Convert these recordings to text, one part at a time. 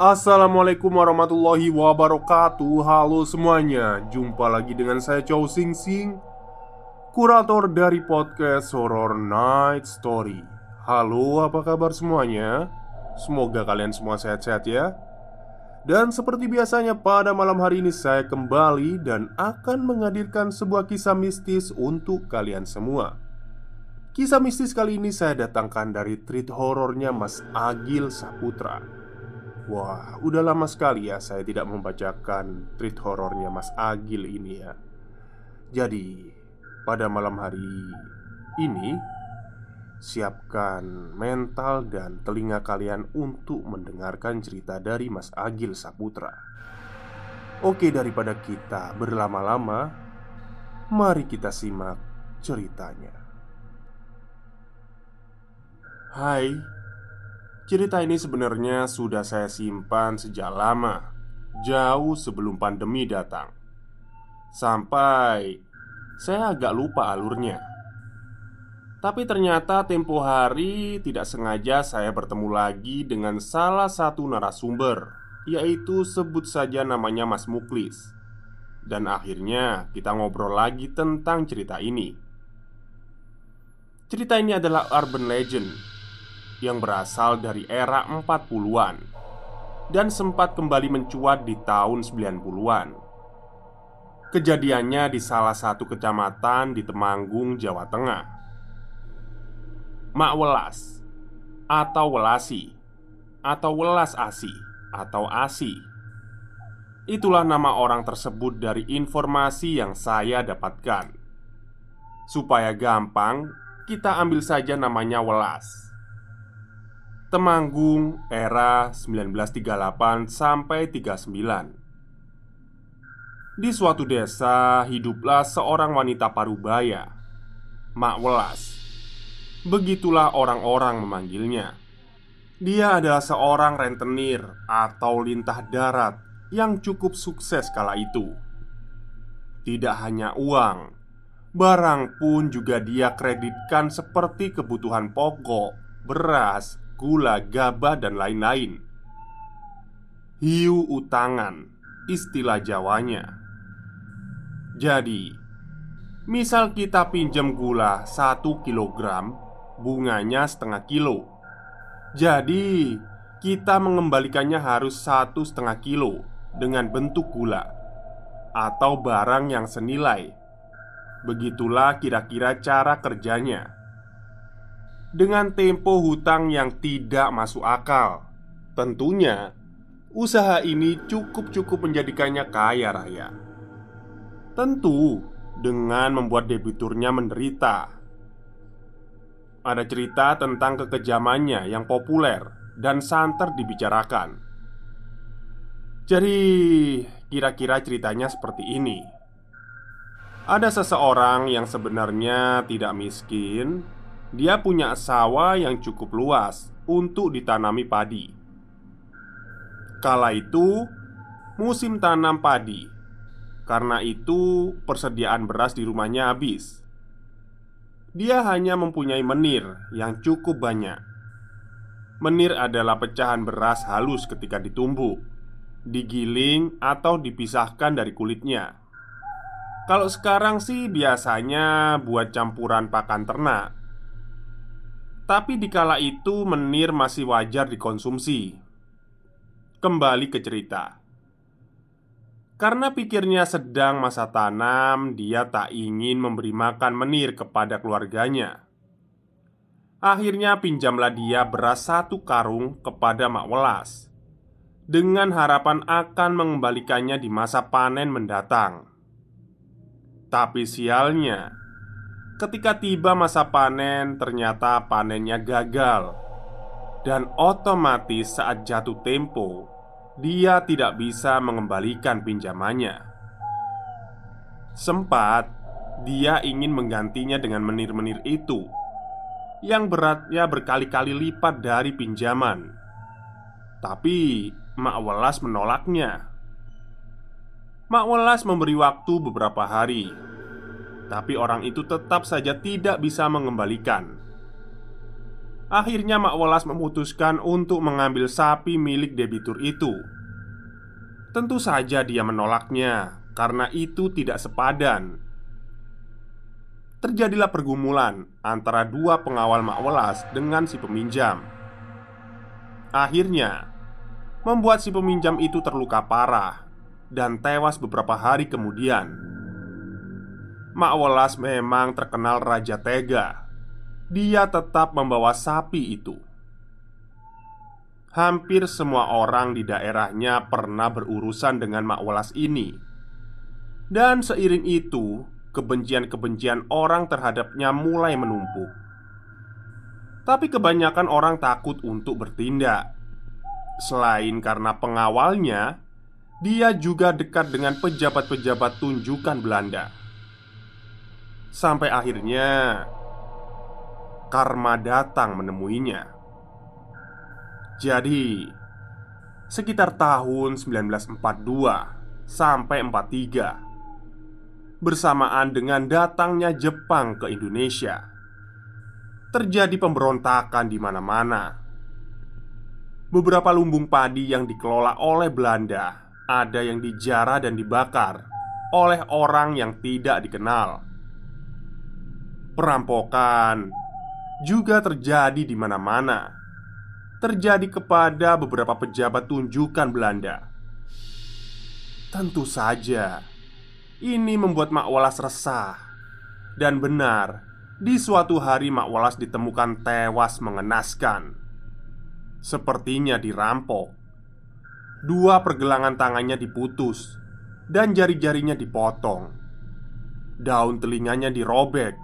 Assalamualaikum warahmatullahi wabarakatuh. Halo semuanya. Jumpa lagi dengan saya Chow Sing Sing Kurator dari podcast Horror Night Story. Halo apa kabar semuanya? Semoga kalian semua sehat-sehat ya. Dan seperti biasanya pada malam hari ini saya kembali Dan akan menghadirkan sebuah kisah mistis untuk kalian semua. Kisah mistis kali ini saya datangkan dari treat horornya Mas Agil Saputra Wah, udah lama sekali ya saya tidak membacakan treat horornya Mas Agil ini ya. Jadi, pada malam hari ini siapkan mental dan telinga kalian untuk mendengarkan cerita dari Mas Agil Saputra. Oke, daripada kita berlama-lama, mari kita simak ceritanya. Hai, Cerita ini sebenarnya sudah saya simpan sejak lama, jauh sebelum pandemi datang. Sampai saya agak lupa alurnya. Tapi ternyata tempo hari tidak sengaja saya bertemu lagi dengan salah satu narasumber, yaitu sebut saja namanya Mas Muklis. Dan akhirnya kita ngobrol lagi tentang cerita ini. Cerita ini adalah urban legend yang berasal dari era 40-an dan sempat kembali mencuat di tahun 90-an. Kejadiannya di salah satu kecamatan di Temanggung, Jawa Tengah. Mak Welas atau Welasi atau Welas Asi atau Asi. Itulah nama orang tersebut dari informasi yang saya dapatkan. Supaya gampang, kita ambil saja namanya Welas. Temanggung era 1938 sampai 39 Di suatu desa hiduplah seorang wanita parubaya Mak Welas. Begitulah orang-orang memanggilnya. Dia adalah seorang rentenir atau lintah darat yang cukup sukses kala itu. Tidak hanya uang Barang pun juga dia kreditkan seperti kebutuhan pokok, beras, gula, gabah, dan lain-lain. Hiu utangan, istilah Jawanya. Jadi, misal kita pinjam gula 1 kilogram, bunganya setengah kilo. Jadi, kita mengembalikannya harus satu setengah kilo dengan bentuk gula atau barang yang senilai. Begitulah kira-kira cara kerjanya dengan tempo hutang yang tidak masuk akal. Tentunya, usaha ini cukup-cukup menjadikannya kaya raya. Tentu, dengan membuat debiturnya menderita. Ada cerita tentang kekejamannya yang populer dan santer dibicarakan. Jadi, kira-kira ceritanya seperti ini. Ada seseorang yang sebenarnya tidak miskin, dia punya sawah yang cukup luas untuk ditanami padi. Kala itu musim tanam padi. Karena itu, persediaan beras di rumahnya habis. Dia hanya mempunyai menir yang cukup banyak. Menir adalah pecahan beras halus ketika ditumbuk, digiling, atau dipisahkan dari kulitnya. Kalau sekarang sih biasanya buat campuran pakan ternak. Tapi dikala itu menir masih wajar dikonsumsi. Kembali ke cerita. Karena pikirnya sedang masa tanam, dia tak ingin memberi makan menir kepada keluarganya. Akhirnya pinjamlah dia beras satu karung kepada Mak Welas Dengan harapan akan mengembalikannya di masa panen mendatang tapi sialnya, ketika tiba masa panen, ternyata panennya gagal, dan otomatis saat jatuh tempo, dia tidak bisa mengembalikan pinjamannya. Sempat dia ingin menggantinya dengan menir-menir itu yang beratnya berkali-kali lipat dari pinjaman, tapi Mak Welas menolaknya. Mak Welas memberi waktu beberapa hari Tapi orang itu tetap saja tidak bisa mengembalikan. Akhirnya Mak Welas memutuskan untuk mengambil sapi milik debitur itu. Tentu saja dia menolaknya Karena itu tidak sepadan. Terjadilah pergumulan antara dua pengawal Mak Welas dengan si peminjam. Akhirnya Membuat si peminjam itu terluka parah dan tewas beberapa hari kemudian. Mak Welas memang terkenal raja tega. Dia tetap membawa sapi itu. Hampir semua orang di daerahnya pernah berurusan dengan Mak Welas ini. Dan seiring itu, kebencian-kebencian orang terhadapnya mulai menumpuk. Tapi kebanyakan orang takut untuk bertindak. Selain karena pengawalnya dia juga dekat dengan pejabat-pejabat tunjukan Belanda. Sampai akhirnya karma datang menemuinya. Jadi, sekitar tahun 1942 sampai 43 bersamaan dengan datangnya Jepang ke Indonesia. Terjadi pemberontakan di mana-mana. Beberapa lumbung padi yang dikelola oleh Belanda ada yang dijarah dan dibakar oleh orang yang tidak dikenal. Perampokan juga terjadi di mana-mana. Terjadi kepada beberapa pejabat tunjukan Belanda. Tentu saja, ini membuat Mak Walas resah. Dan benar, di suatu hari Mak Walas ditemukan tewas mengenaskan. Sepertinya dirampok Dua pergelangan tangannya diputus dan jari-jarinya dipotong. Daun telinganya dirobek.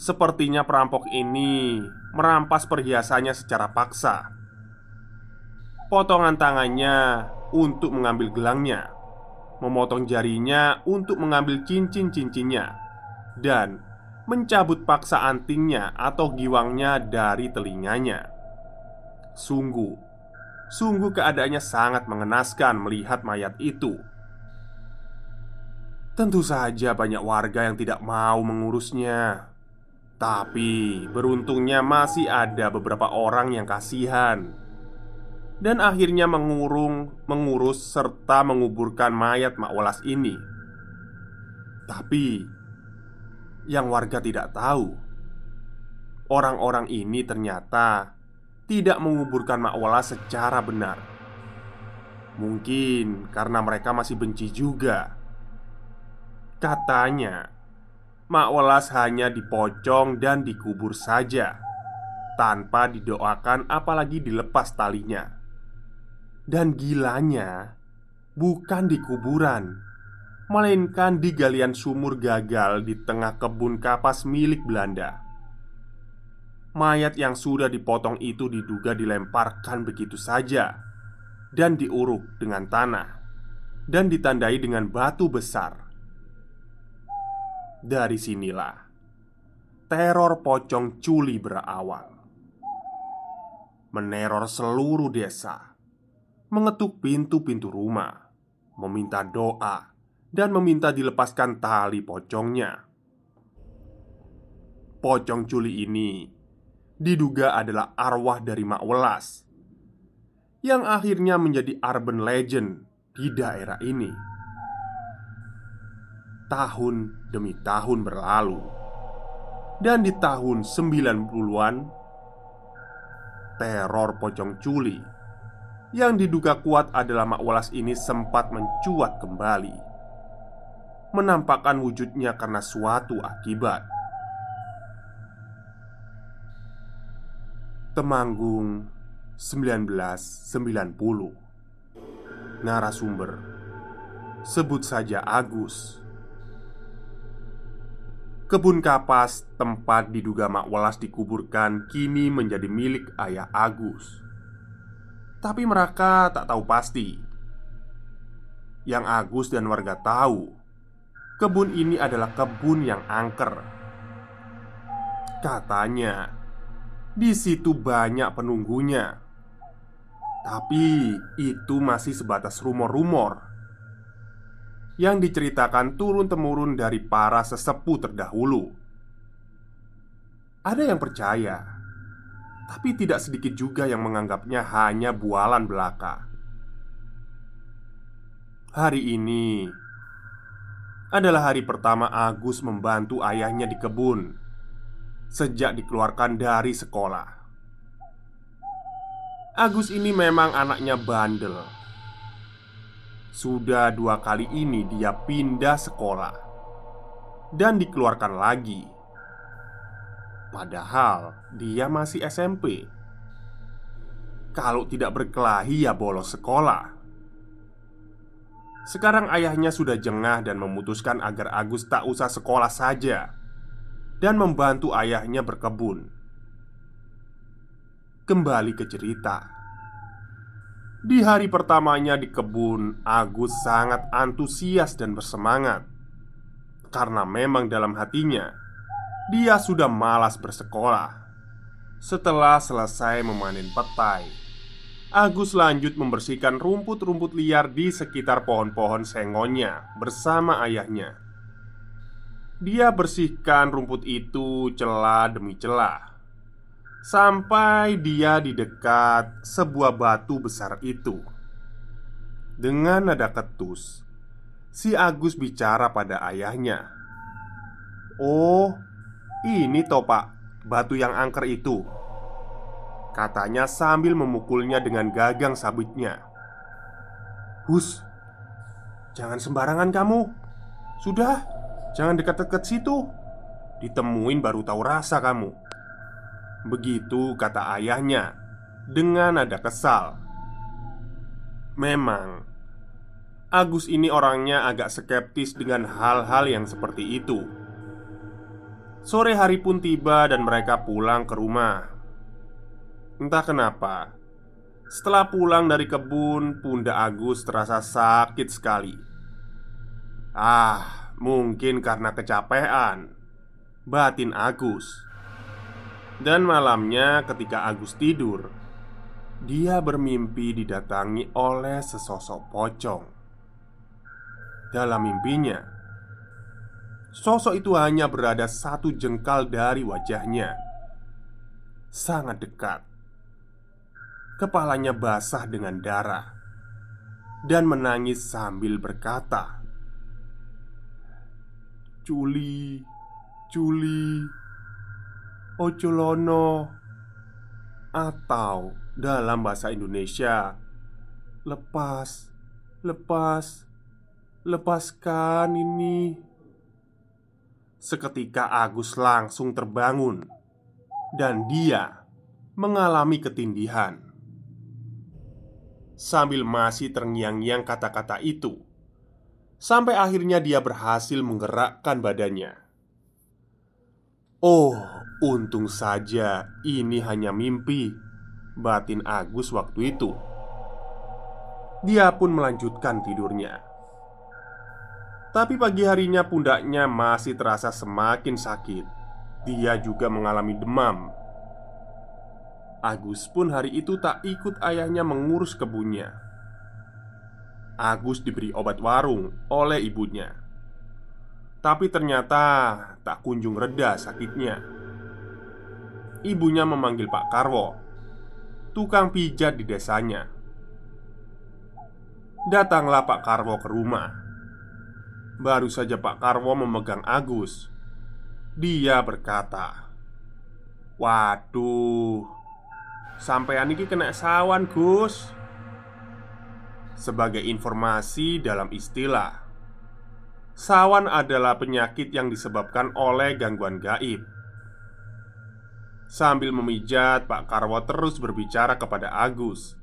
Sepertinya perampok ini merampas perhiasannya secara paksa. Potongan tangannya untuk mengambil gelangnya, memotong jarinya untuk mengambil cincin-cincinnya, dan mencabut paksa antingnya atau giwangnya dari telinganya. Sungguh, Sungguh keadaannya sangat mengenaskan melihat mayat itu Tentu saja banyak warga yang tidak mau mengurusnya Tapi beruntungnya masih ada beberapa orang yang kasihan Dan akhirnya mengurung, mengurus serta menguburkan mayat Mak Walas ini Tapi Yang warga tidak tahu Orang-orang ini ternyata tidak menguburkan Mak Walas secara benar. Mungkin karena mereka masih benci juga. Katanya, Mak Walas hanya dipocong dan dikubur saja, tanpa didoakan, apalagi dilepas talinya. Dan gilanya, bukan di kuburan, melainkan di galian sumur gagal di tengah kebun kapas milik Belanda. Mayat yang sudah dipotong itu diduga dilemparkan begitu saja dan diuruk dengan tanah dan ditandai dengan batu besar. Dari sinilah teror pocong culi berawal. Meneror seluruh desa, mengetuk pintu-pintu rumah, meminta doa, dan meminta dilepaskan tali pocongnya. Pocong culi ini diduga adalah arwah dari Mak Welas yang akhirnya menjadi urban legend di daerah ini. Tahun demi tahun berlalu. Dan di tahun 90-an Teror pocong culi Yang diduga kuat adalah Mak Walas ini sempat mencuat kembali Menampakkan wujudnya karena suatu akibat. Temanggung 1990 Narasumber Sebut saja Agus Kebun kapas tempat diduga Mak Welas dikuburkan kini menjadi milik ayah Agus. Tapi mereka tak tahu pasti. Yang Agus dan warga tahu Kebun ini adalah kebun yang angker. Katanya di situ banyak penunggunya. Tapi itu masih sebatas rumor-rumor yang diceritakan turun-temurun dari para sesepuh terdahulu. Ada yang percaya, tapi tidak sedikit juga yang menganggapnya hanya bualan belaka. Hari ini adalah hari pertama Agus membantu ayahnya di kebun sejak dikeluarkan dari sekolah. Agus ini memang anaknya bandel. Sudah dua kali ini dia pindah sekolah dan dikeluarkan lagi. Padahal dia masih SMP. Kalau tidak berkelahi, ya bolos sekolah. Sekarang ayahnya sudah jengah dan memutuskan agar Agus tak usah sekolah saja dan membantu ayahnya berkebun. Kembali ke cerita. Di hari pertamanya di kebun, Agus sangat antusias dan bersemangat karena memang dalam hatinya dia sudah malas bersekolah. Setelah selesai memanen petai, Agus lanjut membersihkan rumput-rumput liar di sekitar pohon-pohon sengonya bersama ayahnya. Dia bersihkan rumput itu celah demi celah Sampai dia di dekat sebuah batu besar itu. Dengan nada ketus Si Agus bicara pada ayahnya. Oh, ini toh pak Batu yang angker itu Katanya sambil memukulnya dengan gagang sabitnya. Hus Jangan sembarangan kamu. Sudah Jangan dekat-dekat situ. Ditemuin baru tahu rasa kamu Begitu kata ayahnya Dengan nada kesal. Memang Agus ini orangnya agak skeptis dengan hal-hal yang seperti itu. Sore hari pun tiba dan mereka pulang ke rumah. Entah kenapa Setelah pulang dari kebun Pundak Agus terasa sakit sekali. Ah, Mungkin karena kecapean. Batin Agus Dan malamnya ketika Agus tidur Dia bermimpi didatangi oleh sesosok pocong. Dalam mimpinya Sosok itu hanya berada satu jengkal dari wajahnya. Sangat dekat. Kepalanya basah dengan darah Dan menangis sambil berkata Culi Culi Ocolono Atau dalam bahasa Indonesia Lepas Lepas Lepaskan ini Seketika Agus langsung terbangun Dan dia Mengalami ketindihan Sambil masih terngiang-ngiang kata-kata itu Sampai akhirnya dia berhasil menggerakkan badannya. Oh, untung saja ini hanya mimpi batin Agus waktu itu. Dia pun melanjutkan tidurnya. Tapi pagi harinya pundaknya masih terasa semakin sakit. Dia juga mengalami demam. Agus pun hari itu tak ikut ayahnya mengurus kebunnya Agus diberi obat warung oleh ibunya. Tapi ternyata tak kunjung reda sakitnya. Ibunya memanggil Pak Karwo, tukang pijat di desanya. Datanglah Pak Karwo ke rumah. Baru saja Pak Karwo memegang Agus Dia berkata Waduh Sampean ini kena sawan Gus Sebagai informasi dalam istilah Sawan adalah penyakit yang disebabkan oleh gangguan gaib. Sambil memijat, Pak Karwo terus berbicara kepada Agus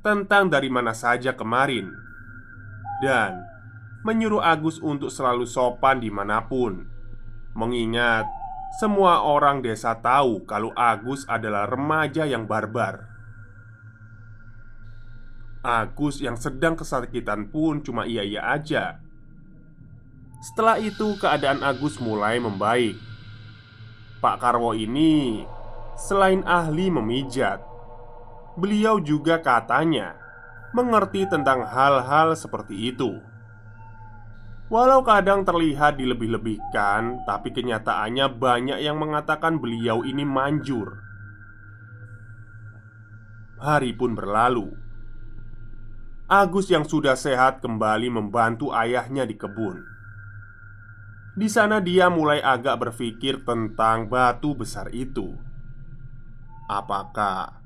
Tentang dari mana saja kemarin Dan menyuruh Agus untuk selalu sopan di mana pun. Mengingat semua orang desa tahu kalau Agus adalah remaja yang barbar. Agus yang sedang kesakitan pun cuma iya-iya aja setelah itu keadaan Agus mulai membaik. Pak Karwo ini Selain ahli memijat Beliau juga katanya Mengerti tentang hal-hal seperti itu. Walau kadang terlihat dilebih-lebihkan Tapi kenyataannya banyak yang mengatakan beliau ini manjur. Hari pun berlalu. Agus yang sudah sehat kembali membantu ayahnya di kebun di sana dia mulai agak berpikir tentang batu besar itu. Apakah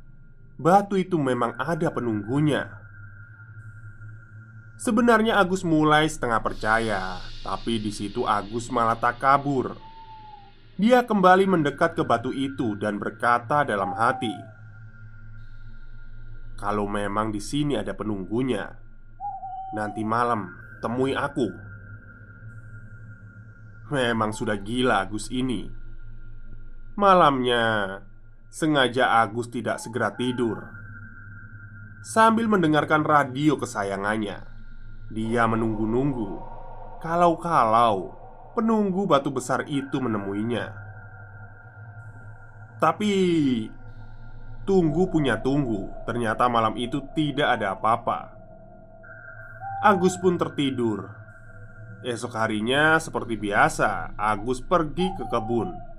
batu itu memang ada penunggunya? Sebenarnya Agus mulai setengah percaya, tapi di situ Agus malah tak kabur. Dia kembali mendekat ke batu itu dan berkata dalam hati, "Kalau memang di sini ada penunggunya, nanti malam temui aku." Memang sudah gila Agus ini. Malamnya Sengaja Agus tidak segera tidur. Sambil mendengarkan radio kesayangannya Dia menunggu-nunggu. Kalau-kalau Penunggu batu besar itu menemuinya. Tapi Tunggu punya tunggu. Ternyata malam itu tidak ada apa-apa. Agus pun tertidur Esok harinya, seperti biasa, Agus pergi ke kebun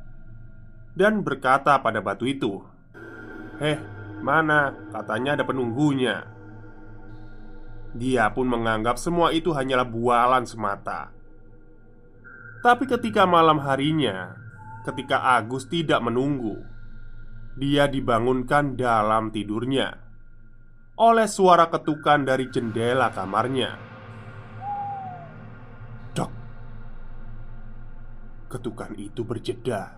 dan berkata pada batu itu, "Heh, mana? Katanya ada penunggunya." Dia pun menganggap semua itu hanyalah bualan semata. Tapi ketika malam harinya, ketika Agus tidak menunggu, dia dibangunkan dalam tidurnya oleh suara ketukan dari jendela kamarnya. Ketukan itu berjeda.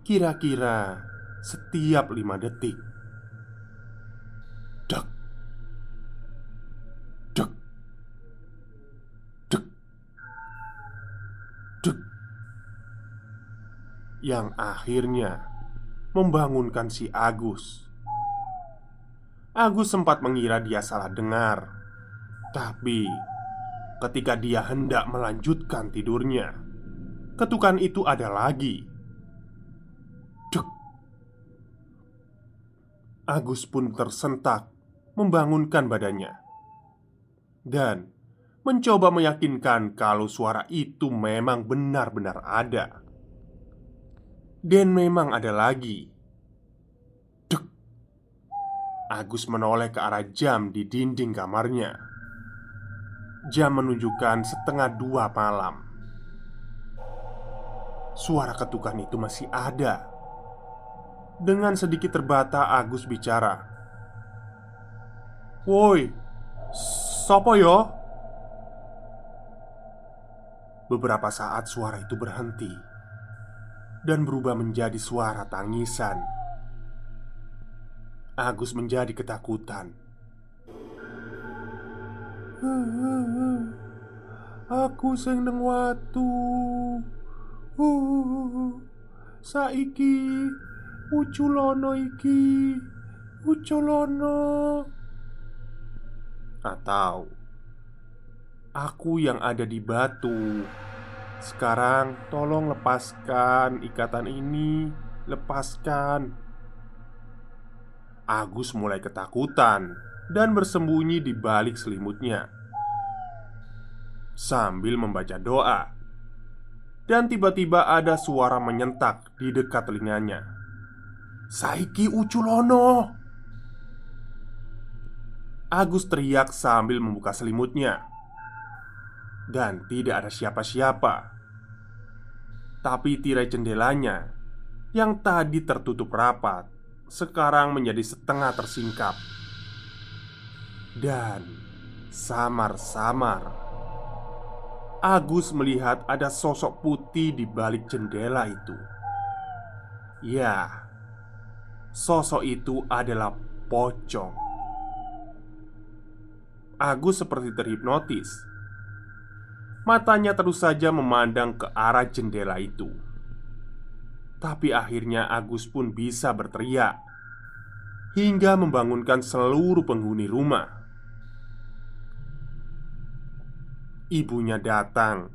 Kira-kira setiap lima detik. Dek. Dek. Dek. Dek. Yang akhirnya Membangunkan si Agus. Agus sempat mengira dia salah dengar. Tapi Ketika dia hendak melanjutkan tidurnya Ketukan itu ada lagi. Dek. Agus pun tersentak, membangunkan badannya, dan mencoba meyakinkan kalau suara itu memang benar-benar ada. Dan memang ada lagi. Dek. Agus menoleh ke arah jam di dinding kamarnya. Jam menunjukkan setengah dua malam. Suara ketukan itu masih ada. Dengan sedikit terbata Agus bicara. "Woi, sopo yo?" Beberapa saat suara itu berhenti dan berubah menjadi suara tangisan. Agus menjadi ketakutan. Aku sing neng watu. Uh, saiki uculono iki uculono atau aku yang ada di batu. Sekarang tolong lepaskan ikatan ini, lepaskan. Agus mulai ketakutan dan bersembunyi di balik selimutnya sambil membaca doa dan tiba-tiba ada suara menyentak di dekat telinganya. "Saiki Uculono!" Agus teriak sambil membuka selimutnya. dan tidak ada siapa-siapa. Tapi tirai jendelanya yang tadi tertutup rapat sekarang menjadi setengah tersingkap dan samar-samar. Agus melihat ada sosok putih di balik jendela itu. Ya, sosok itu adalah pocong. Agus seperti terhipnotis. Matanya terus saja memandang ke arah jendela itu. Tapi akhirnya Agus pun bisa berteriak hingga membangunkan seluruh penghuni rumah. Ibunya datang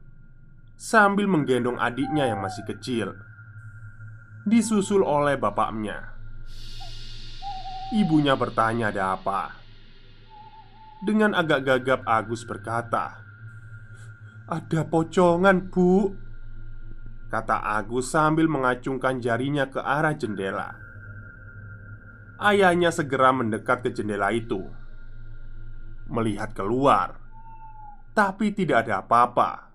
sambil menggendong adiknya yang masih kecil, disusul oleh bapaknya. Ibunya bertanya, "Ada apa?" Dengan agak gagap, Agus berkata, "Ada pocongan, Bu." Kata Agus sambil mengacungkan jarinya ke arah jendela. Ayahnya segera mendekat ke jendela itu, melihat keluar tapi tidak ada apa-apa.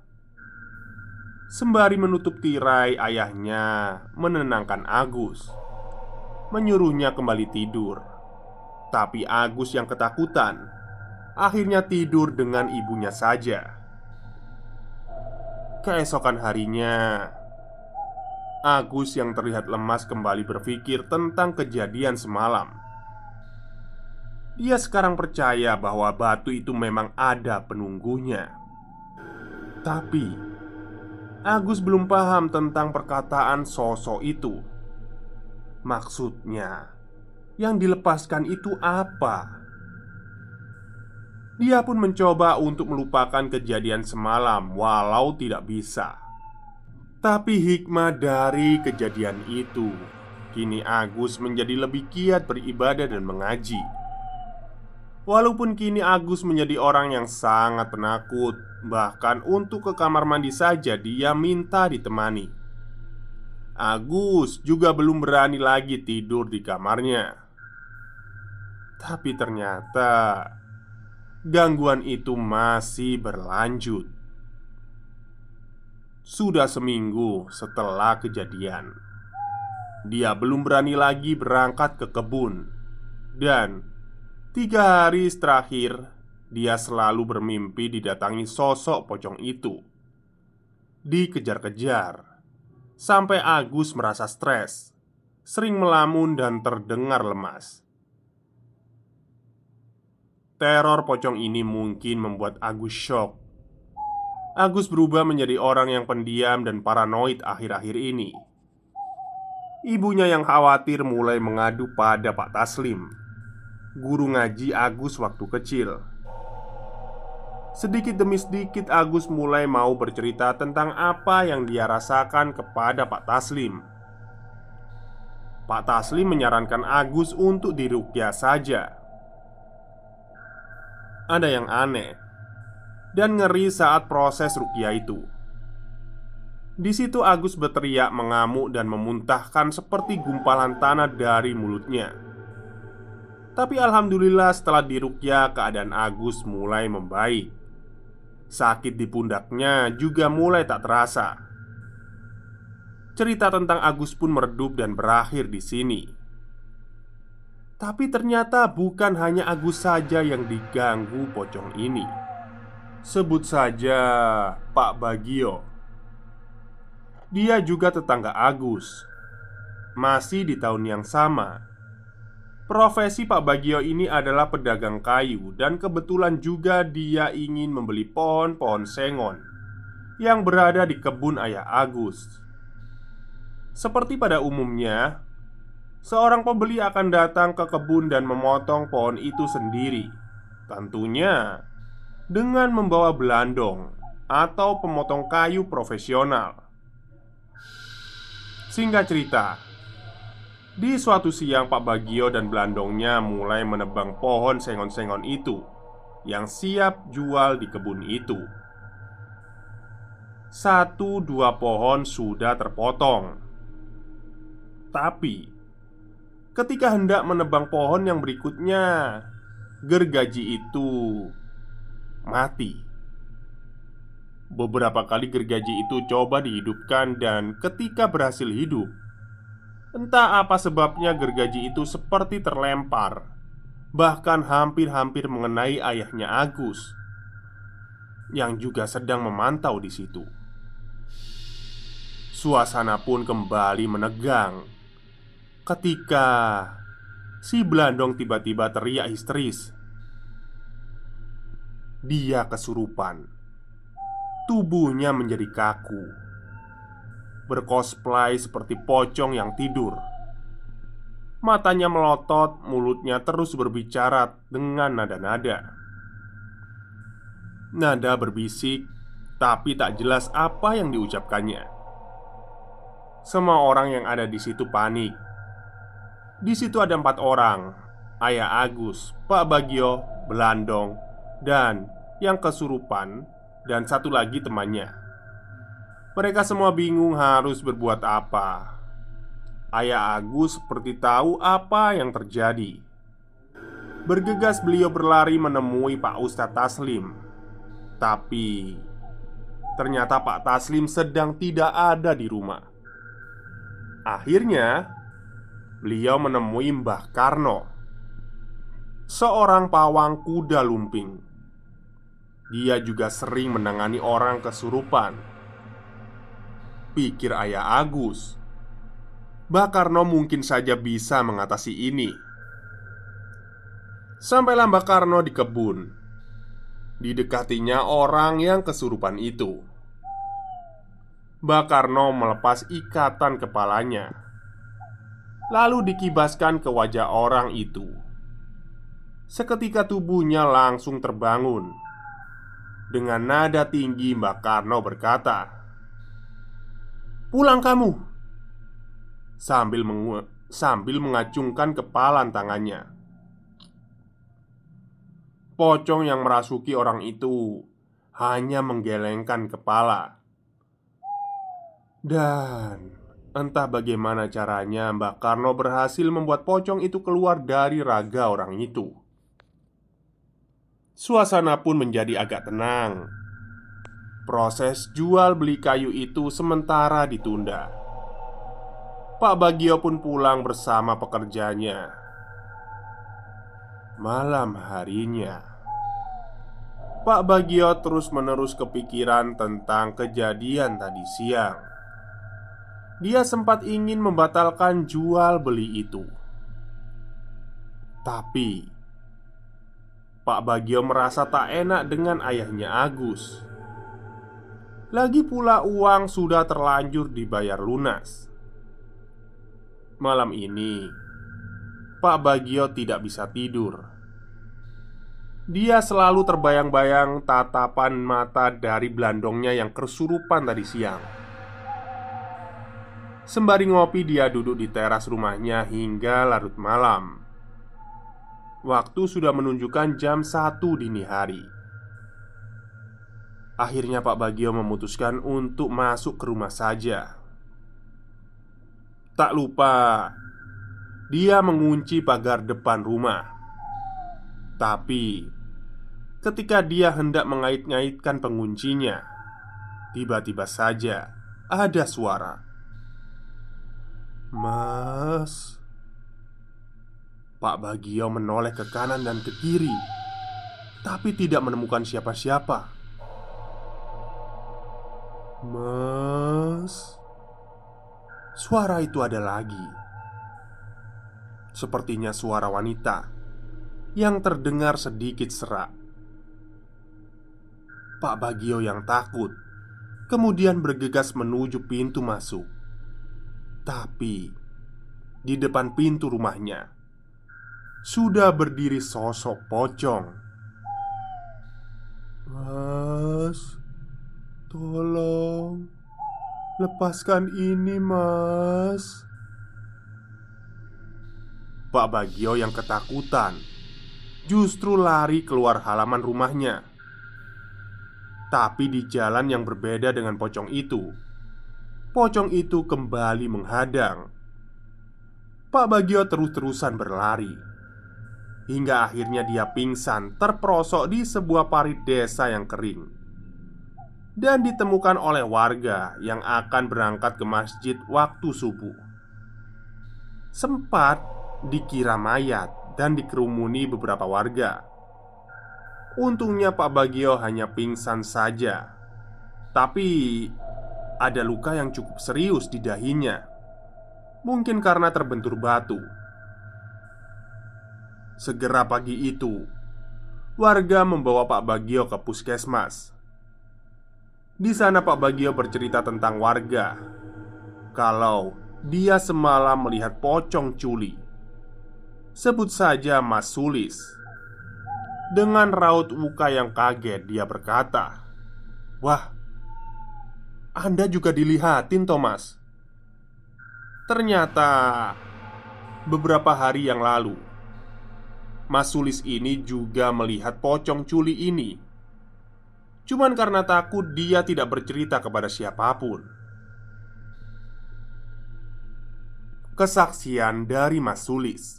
Sembari menutup tirai, ayahnya menenangkan Agus, menyuruhnya kembali tidur. Tapi Agus yang ketakutan akhirnya tidur dengan ibunya saja. Keesokan harinya, Agus yang terlihat lemas kembali berpikir tentang kejadian semalam. Dia sekarang percaya bahwa batu itu memang ada penunggunya. Tapi Agus belum paham tentang perkataan sosok itu. Maksudnya, yang dilepaskan itu apa? Dia pun mencoba untuk melupakan kejadian semalam, walau tidak bisa. Tapi hikmah dari kejadian itu, kini Agus menjadi lebih giat beribadah dan mengaji. Walaupun kini Agus menjadi orang yang sangat penakut, bahkan untuk ke kamar mandi saja dia minta ditemani. Agus juga belum berani lagi tidur di kamarnya. Tapi ternyata gangguan itu masih berlanjut. Sudah seminggu setelah kejadian, dia belum berani lagi berangkat ke kebun dan Tiga hari terakhir, dia selalu bermimpi didatangi sosok pocong itu. Dikejar-kejar sampai Agus merasa stres, sering melamun, dan terdengar lemas. Teror pocong ini mungkin membuat Agus shock. Agus berubah menjadi orang yang pendiam dan paranoid akhir-akhir ini. Ibunya yang khawatir mulai mengadu pada Pak Taslim guru ngaji Agus waktu kecil. Sedikit demi sedikit Agus mulai mau bercerita tentang apa yang dia rasakan kepada Pak Taslim. Pak Taslim menyarankan Agus untuk dirukyah saja. Ada yang aneh dan ngeri saat proses rukyah itu. Di situ Agus berteriak mengamuk dan memuntahkan seperti gumpalan tanah dari mulutnya. Tapi alhamdulillah setelah dirukyah keadaan Agus mulai membaik. Sakit di pundaknya juga mulai tak terasa. Cerita tentang Agus pun meredup dan berakhir di sini. Tapi ternyata bukan hanya Agus saja yang diganggu pocong ini. Sebut saja Pak Bagio. Dia juga tetangga Agus. Masih di tahun yang sama Profesi Pak Bagio ini adalah pedagang kayu dan kebetulan juga dia ingin membeli pohon-pohon sengon yang berada di kebun ayah Agus. Seperti pada umumnya, seorang pembeli akan datang ke kebun dan memotong pohon itu sendiri. Tentunya dengan membawa belandong atau pemotong kayu profesional. Singkat cerita, di suatu siang Pak Bagio dan Belandongnya mulai menebang pohon sengon-sengon itu Yang siap jual di kebun itu. Satu dua pohon sudah terpotong. Tapi Ketika hendak menebang pohon yang berikutnya Gergaji itu Mati. Beberapa kali gergaji itu coba dihidupkan dan ketika berhasil hidup Entah apa sebabnya gergaji itu seperti terlempar. Bahkan hampir-hampir mengenai ayahnya Agus Yang juga sedang memantau di situ. Suasana pun kembali menegang. Ketika si Belandong tiba-tiba teriak histeris. Dia kesurupan. Tubuhnya menjadi kaku Bercosplay seperti pocong yang tidur. Matanya melotot, mulutnya terus berbicara dengan nada-nada. Nada berbisik, tapi tak jelas apa yang diucapkannya. Semua orang yang ada di situ panik. Di situ ada empat orang Ayah Agus, Pak Bagio, Belandong, dan yang kesurupan dan satu lagi temannya. Mereka semua bingung harus berbuat apa. Ayah Agus seperti tahu apa yang terjadi. Bergegas beliau berlari menemui Pak Ustadz Taslim. Tapi ternyata Pak Taslim sedang tidak ada di rumah. Akhirnya, beliau menemui Mbah Karno, seorang pawang kuda lumping dia juga sering menangani orang kesurupan Pikir ayah Agus. Bakarno mungkin saja bisa mengatasi ini. Sampailah Mbak Karno di kebun Didekatinya orang yang kesurupan itu. Mbak Karno melepas ikatan kepalanya Lalu dikibaskan ke wajah orang itu. Seketika tubuhnya langsung terbangun. Dengan nada tinggi Mbak Karno berkata Pulang kamu. Sambil, mengu sambil mengacungkan kepala tangannya. Pocong yang merasuki orang itu Hanya menggelengkan kepala. Dan Entah bagaimana caranya Mbak Karno berhasil membuat pocong itu keluar dari raga orang itu. Suasana pun menjadi agak tenang. Proses jual beli kayu itu sementara ditunda. Pak Bagio pun pulang bersama pekerjanya. Malam harinya, Pak Bagio terus-menerus kepikiran tentang kejadian tadi siang. Dia sempat ingin membatalkan jual beli itu, tapi Pak Bagio merasa tak enak dengan ayahnya Agus. Lagi pula uang sudah terlanjur dibayar lunas. Malam ini, Pak Bagio tidak bisa tidur. Dia selalu terbayang-bayang tatapan mata dari belandongnya yang kesurupan tadi siang. Sembari ngopi, dia duduk di teras rumahnya hingga larut malam. Waktu sudah menunjukkan jam 1 dini hari Akhirnya Pak Bagio memutuskan untuk masuk ke rumah saja. Tak lupa Dia mengunci pagar depan rumah. Tapi Ketika dia hendak mengait-ngaitkan penguncinya Tiba-tiba saja Ada suara. Mas. Pak Bagio menoleh ke kanan dan ke kiri, tapi tidak menemukan siapa-siapa. Mas, suara itu ada lagi. Sepertinya suara wanita yang terdengar sedikit serak. Pak Bagio yang takut kemudian bergegas menuju pintu masuk, tapi di depan pintu rumahnya sudah berdiri sosok pocong. Mas, tolong lepaskan ini, Mas. Pak Bagio yang ketakutan justru lari keluar halaman rumahnya. Tapi di jalan yang berbeda dengan pocong itu, pocong itu kembali menghadang. Pak Bagio terus-terusan berlari Hingga akhirnya dia pingsan terperosok di sebuah parit desa yang kering dan ditemukan oleh warga yang akan berangkat ke masjid waktu subuh. Sempat dikira mayat dan dikerumuni beberapa warga. Untungnya Pak Bagio hanya pingsan saja. Tapi ada luka yang cukup serius di dahinya. Mungkin karena terbentur batu. Segera pagi itu, warga membawa Pak Bagio ke puskesmas. Di sana Pak Bagio bercerita tentang warga. Kalau dia semalam melihat pocong culi Sebut saja Mas Sulis. Dengan raut muka yang kaget dia berkata Wah Anda juga dilihatin Thomas Ternyata Beberapa hari yang lalu Mas Sulis ini juga melihat pocong culi ini Cuman karena takut dia tidak bercerita kepada siapa pun. Kesaksian dari Mas Sulis.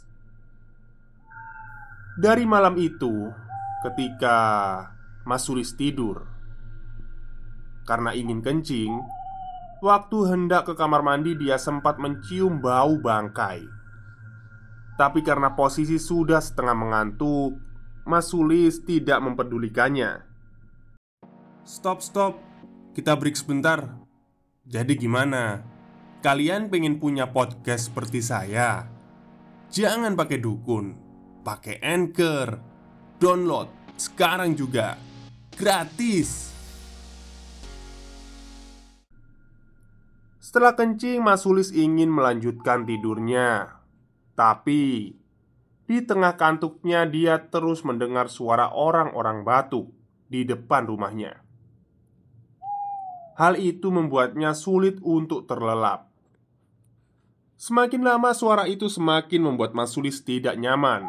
Dari malam itu Ketika Mas Sulis tidur Karena ingin kencing Waktu hendak ke kamar mandi dia sempat mencium bau bangkai. Tapi karena posisi sudah setengah mengantuk Mas Sulis tidak mempedulikannya Stop, stop. Kita break sebentar. Jadi gimana? Kalian pengen punya podcast seperti saya? Jangan pakai dukun, pakai Anchor. Download sekarang juga. Gratis. Setelah kencing, Mas Sulis ingin melanjutkan tidurnya. Tapi di tengah kantuknya dia terus mendengar suara orang-orang batuk di depan rumahnya. Hal itu membuatnya sulit untuk terlelap. Semakin lama suara itu semakin membuat Mas Sulis tidak nyaman.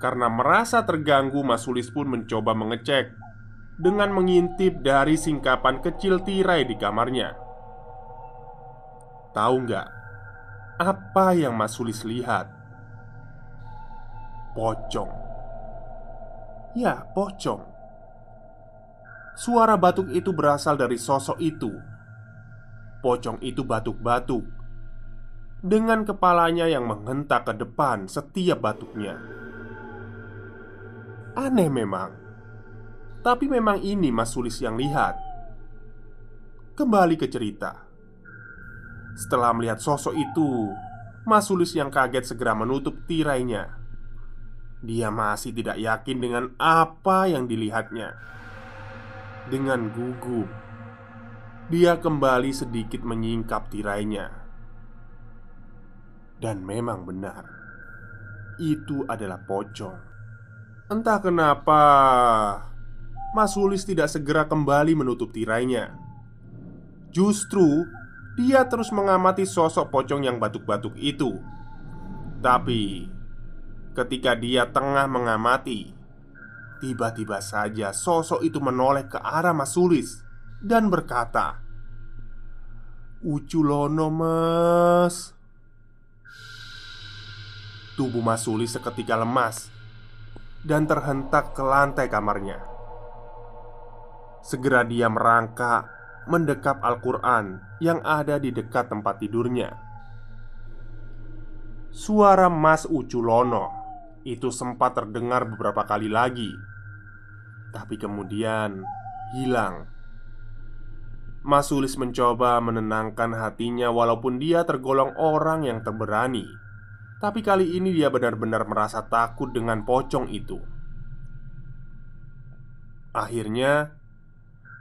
Karena merasa terganggu, Mas Sulis pun mencoba mengecek dengan mengintip dari singkapan kecil tirai di kamarnya. Tahu nggak apa yang Mas Sulis lihat? Pocong. Ya, pocong. Suara batuk itu berasal dari sosok itu. Pocong itu batuk-batuk dengan kepalanya yang menghentak ke depan setiap batuknya. Aneh memang, tapi memang ini Mas Sulis yang lihat. Kembali ke cerita. Setelah melihat sosok itu, Mas Sulis yang kaget segera menutup tirainya. Dia masih tidak yakin dengan apa yang dilihatnya dengan gugup. Dia kembali sedikit menyingkap tirainya, dan memang benar, itu adalah pocong. Entah kenapa, Mas Sulis tidak segera kembali menutup tirainya. Justru dia terus mengamati sosok pocong yang batuk-batuk itu. Tapi ketika dia tengah mengamati, Tiba-tiba saja sosok itu menoleh ke arah Mas Sulis dan berkata, "Uculono, Mas." Tubuh Mas Sulis seketika lemas dan terhentak ke lantai kamarnya. Segera dia merangkak mendekap Al-Quran yang ada di dekat tempat tidurnya. Suara Mas Uculono itu sempat terdengar beberapa kali lagi tapi kemudian hilang. Mas Sulis mencoba menenangkan hatinya walaupun dia tergolong orang yang terberani Tapi kali ini dia benar-benar merasa takut dengan pocong itu Akhirnya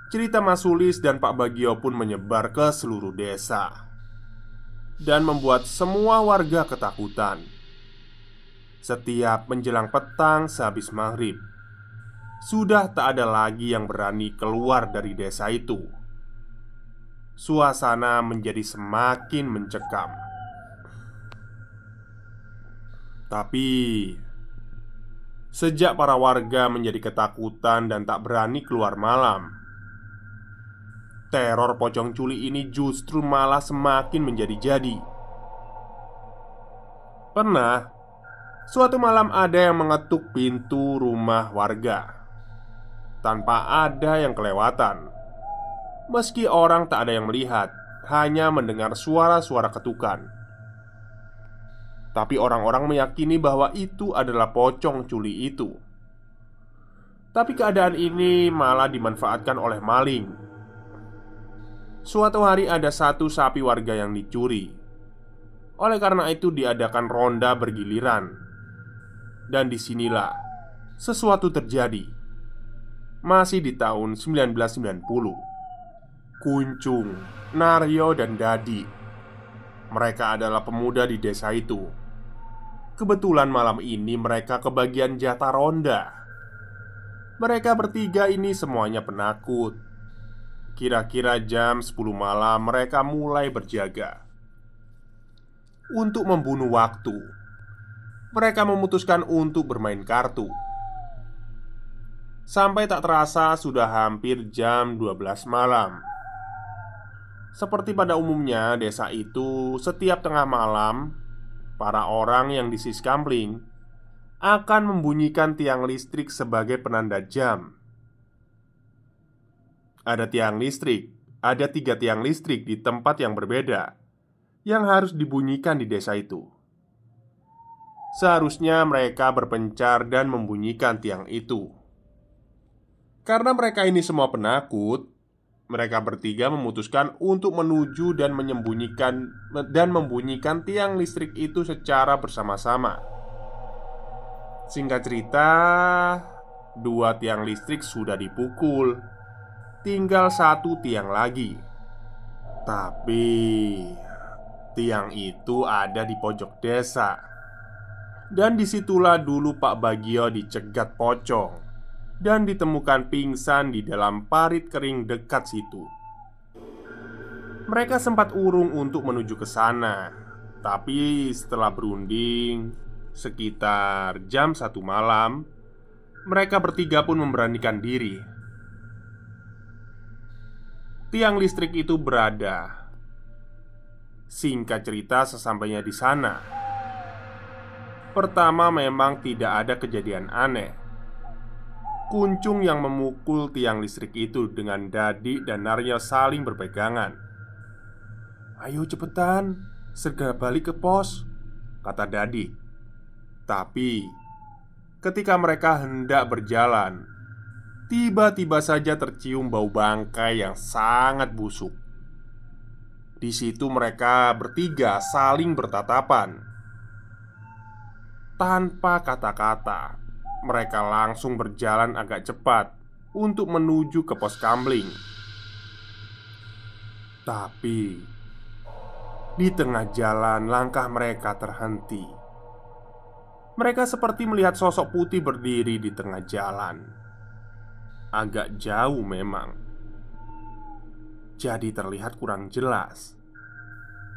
Cerita Mas Sulis dan Pak Bagio pun menyebar ke seluruh desa Dan membuat semua warga ketakutan Setiap menjelang petang sehabis maghrib sudah tak ada lagi yang berani keluar dari desa itu. Suasana menjadi semakin mencekam. Tapi sejak para warga menjadi ketakutan dan tak berani keluar malam, teror pocong culi ini justru malah semakin menjadi-jadi. Pernah suatu malam ada yang mengetuk pintu rumah warga tanpa ada yang kelewatan. Meski orang tak ada yang melihat, hanya mendengar suara-suara ketukan. Tapi orang-orang meyakini bahwa itu adalah pocong culi itu. Tapi keadaan ini malah dimanfaatkan oleh maling. Suatu hari ada satu sapi warga yang dicuri. Oleh karena itu diadakan ronda bergiliran. Dan di sinilah sesuatu terjadi. Masih di tahun 1990 Kuncung, Naryo, dan Dadi Mereka adalah pemuda di desa itu. Kebetulan malam ini mereka kebagian jatah ronda. Mereka bertiga ini semuanya penakut. Kira-kira jam 10 malam mereka mulai berjaga. Untuk membunuh waktu Mereka memutuskan untuk bermain kartu Sampai tak terasa sudah hampir jam 12 malam seperti pada umumnya, desa itu setiap tengah malam, para orang yang di Siskampling akan membunyikan tiang listrik sebagai penanda jam. Ada tiang listrik, ada tiga tiang listrik di tempat yang berbeda yang harus dibunyikan di desa itu. Seharusnya mereka berpencar dan membunyikan tiang itu. Karena mereka ini semua penakut, mereka bertiga memutuskan untuk menuju dan menyembunyikan dan membunyikan tiang listrik itu secara bersama-sama. Singkat cerita, dua tiang listrik sudah dipukul, tinggal satu tiang lagi. Tapi tiang itu ada di pojok desa, dan di situlah dulu Pak Bagio dicegat pocong dan ditemukan pingsan di dalam parit kering dekat situ. Mereka sempat urung untuk menuju ke sana, tapi setelah berunding sekitar jam satu malam, mereka bertiga pun memberanikan diri. Tiang listrik itu berada. Singkat cerita, sesampainya di sana, pertama memang tidak ada kejadian aneh. Kuncung yang memukul tiang listrik itu dengan Dadi dan Narya saling berpegangan. Ayo cepetan, segera balik ke pos Kata Dadi. Tapi Ketika mereka hendak berjalan Tiba-tiba saja tercium bau bangkai yang sangat busuk. Di situ mereka bertiga saling bertatapan Tanpa kata-kata mereka langsung berjalan agak cepat untuk menuju ke pos kamling. Tapi di tengah jalan, langkah mereka terhenti. Mereka seperti melihat sosok putih berdiri di tengah jalan, agak jauh memang, jadi terlihat kurang jelas.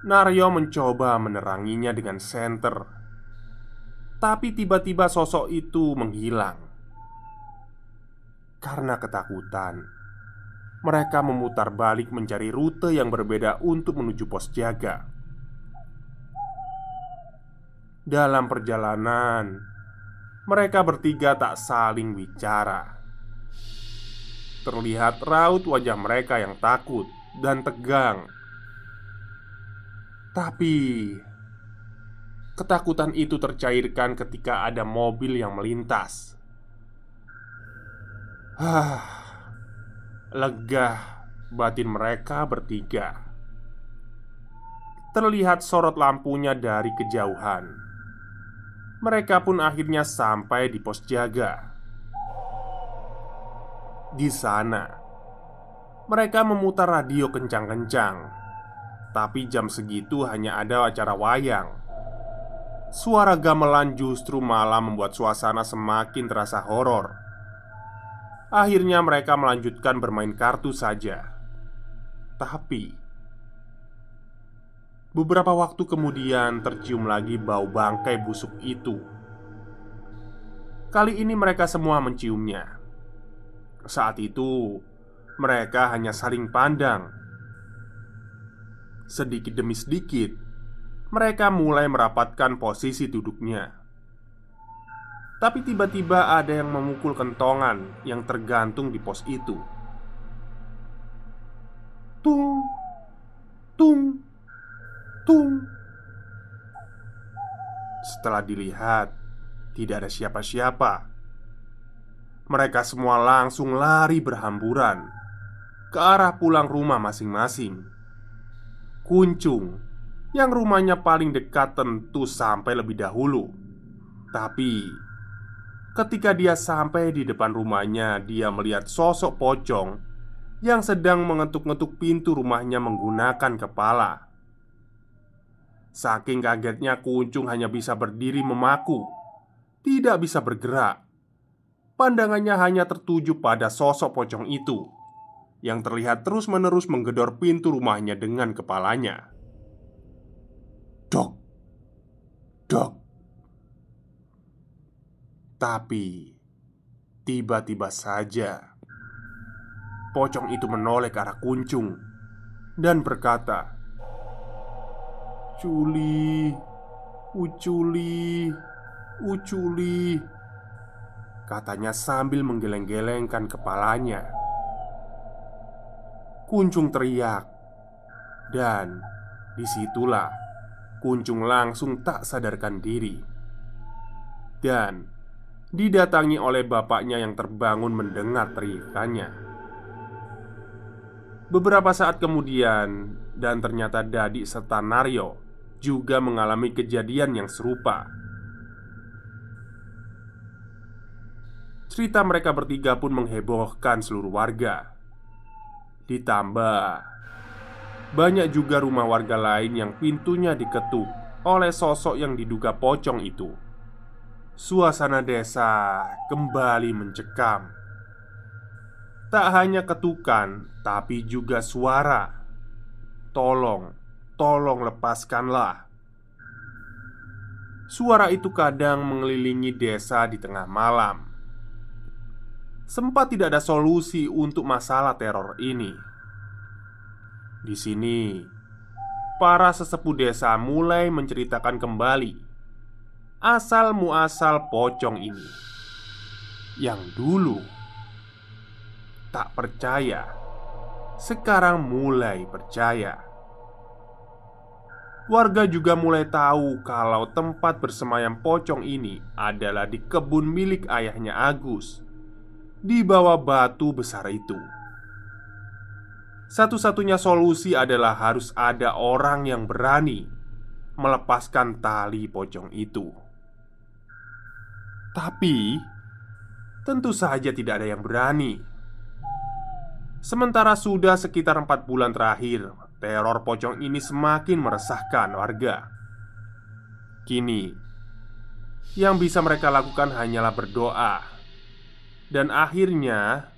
Naryo mencoba meneranginya dengan senter tapi tiba-tiba sosok itu menghilang. Karena ketakutan Mereka memutar balik mencari rute yang berbeda untuk menuju pos jaga. Dalam perjalanan Mereka bertiga tak saling bicara. Terlihat raut wajah mereka yang takut dan tegang. Tapi Ketakutan itu tercairkan ketika ada mobil yang melintas. Hah, lega batin mereka bertiga. Terlihat sorot lampunya dari kejauhan. Mereka pun akhirnya sampai di pos jaga. Di sana, mereka memutar radio kencang-kencang, tapi jam segitu hanya ada acara wayang. Suara gamelan justru malah membuat suasana semakin terasa horor. Akhirnya mereka melanjutkan bermain kartu saja. Tapi beberapa waktu kemudian tercium lagi bau bangkai busuk itu. Kali ini mereka semua menciumnya. Saat itu mereka hanya saling pandang. Sedikit demi sedikit, mereka mulai merapatkan posisi duduknya. Tapi tiba-tiba ada yang memukul kentongan yang tergantung di pos itu. Tung Tung Tung Setelah dilihat Tidak ada siapa-siapa Mereka semua langsung lari berhamburan Ke arah pulang rumah masing-masing Kuncung Yang rumahnya paling dekat tentu sampai lebih dahulu. Tapi Ketika dia sampai di depan rumahnya Dia melihat sosok pocong Yang sedang mengetuk-ngetuk pintu rumahnya menggunakan kepala. Saking kagetnya Kuncung hanya bisa berdiri memaku. Tidak bisa bergerak. Pandangannya hanya tertuju pada sosok pocong itu Yang terlihat terus-menerus menggedor pintu rumahnya dengan kepalanya Dok. Dok. Tapi Tiba-tiba saja Pocong itu menoleh ke arah kuncung Dan berkata Culi Uculi Uculi Katanya sambil menggeleng-gelengkan kepalanya. Kuncung teriak Dan di situlah Kuncung langsung tak sadarkan diri. Dan Didatangi oleh bapaknya yang terbangun mendengar teriakannya. Beberapa saat kemudian Dan ternyata Dadi serta Naryo Juga mengalami kejadian yang serupa. Cerita mereka bertiga pun menghebohkan seluruh warga. Ditambah banyak juga rumah warga lain yang pintunya diketuk oleh sosok yang diduga pocong itu. Suasana desa kembali mencekam. Tak hanya ketukan, tapi juga suara. Tolong, tolong lepaskanlah. Suara itu kadang mengelilingi desa di tengah malam sempat tidak ada solusi untuk masalah teror ini. Di sini, para sesepuh desa mulai menceritakan kembali asal muasal pocong ini yang dulu tak percaya, sekarang mulai percaya. Warga juga mulai tahu kalau tempat bersemayam pocong ini adalah di kebun milik ayahnya Agus di bawah batu besar itu. Satu-satunya solusi adalah harus ada orang yang berani melepaskan tali pocong itu. Tapi tentu saja tidak ada yang berani. Sementara sudah sekitar empat bulan terakhir, teror pocong ini semakin meresahkan warga. Kini, yang bisa mereka lakukan hanyalah berdoa dan akhirnya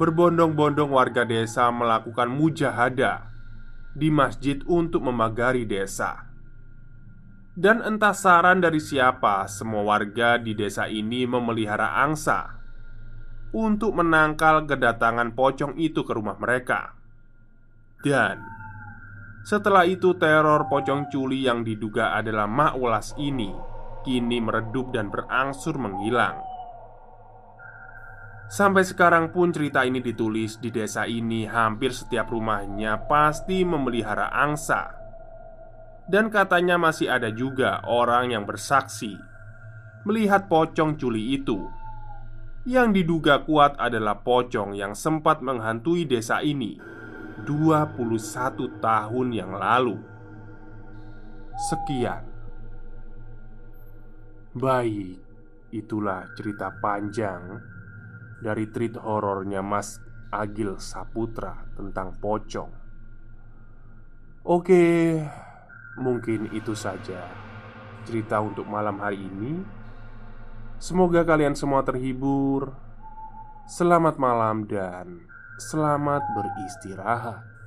Berbondong-bondong warga desa melakukan mujahadah Di masjid untuk memagari desa. Dan entah saran dari siapa Semua warga di desa ini memelihara angsa Untuk menangkal kedatangan pocong itu ke rumah mereka. Dan Setelah itu teror pocong culi yang diduga adalah Mak Ulas ini Kini meredup dan berangsur menghilang Sampai sekarang pun cerita ini ditulis di desa ini Hampir setiap rumahnya pasti memelihara angsa. Dan katanya masih ada juga orang yang bersaksi Melihat pocong culi itu. Yang diduga kuat adalah pocong yang sempat menghantui desa ini 21 tahun yang lalu. Sekian. Baik, itulah cerita panjang dari treat horornya Mas Agil Saputra tentang pocong. Oke, mungkin itu saja cerita untuk malam hari ini. Semoga kalian semua terhibur. Selamat malam dan selamat beristirahat.